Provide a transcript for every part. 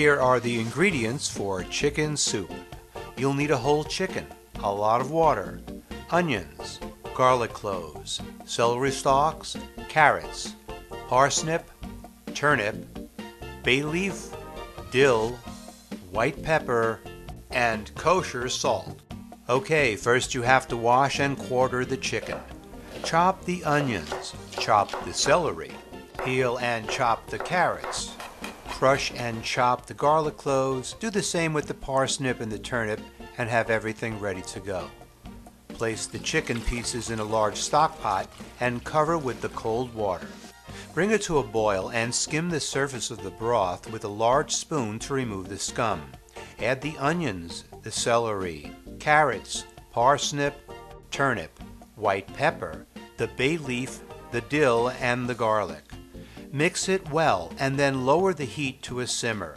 Here are the ingredients for chicken soup. You'll need a whole chicken, a lot of water, onions, garlic cloves, celery stalks, carrots, parsnip, turnip, bay leaf, dill, white pepper, and kosher salt. Okay, first you have to wash and quarter the chicken. Chop the onions, chop the celery, peel and chop the carrots, crush and chop the garlic cloves, do the same with the parsnip and the turnip, and have everything ready to go. Place the chicken pieces in a large stock pot and cover with the cold water. Bring it to a boil and skim the surface of the broth with a large spoon to remove the scum. Add the onions, the celery, carrots, parsnip, turnip, white pepper, the bay leaf, the dill, and the garlic. Mix it well and then lower the heat to a simmer.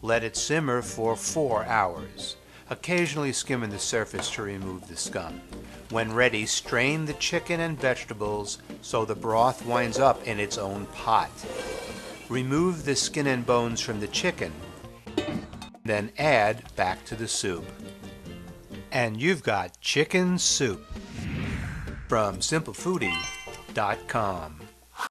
Let it simmer for four hours, occasionally skimming the surface to remove the scum. When ready, strain the chicken and vegetables so the broth winds up in its own pot. Remove the skin and bones from the chicken, then add back to the soup. And you've got chicken soup from simplefoodie.com.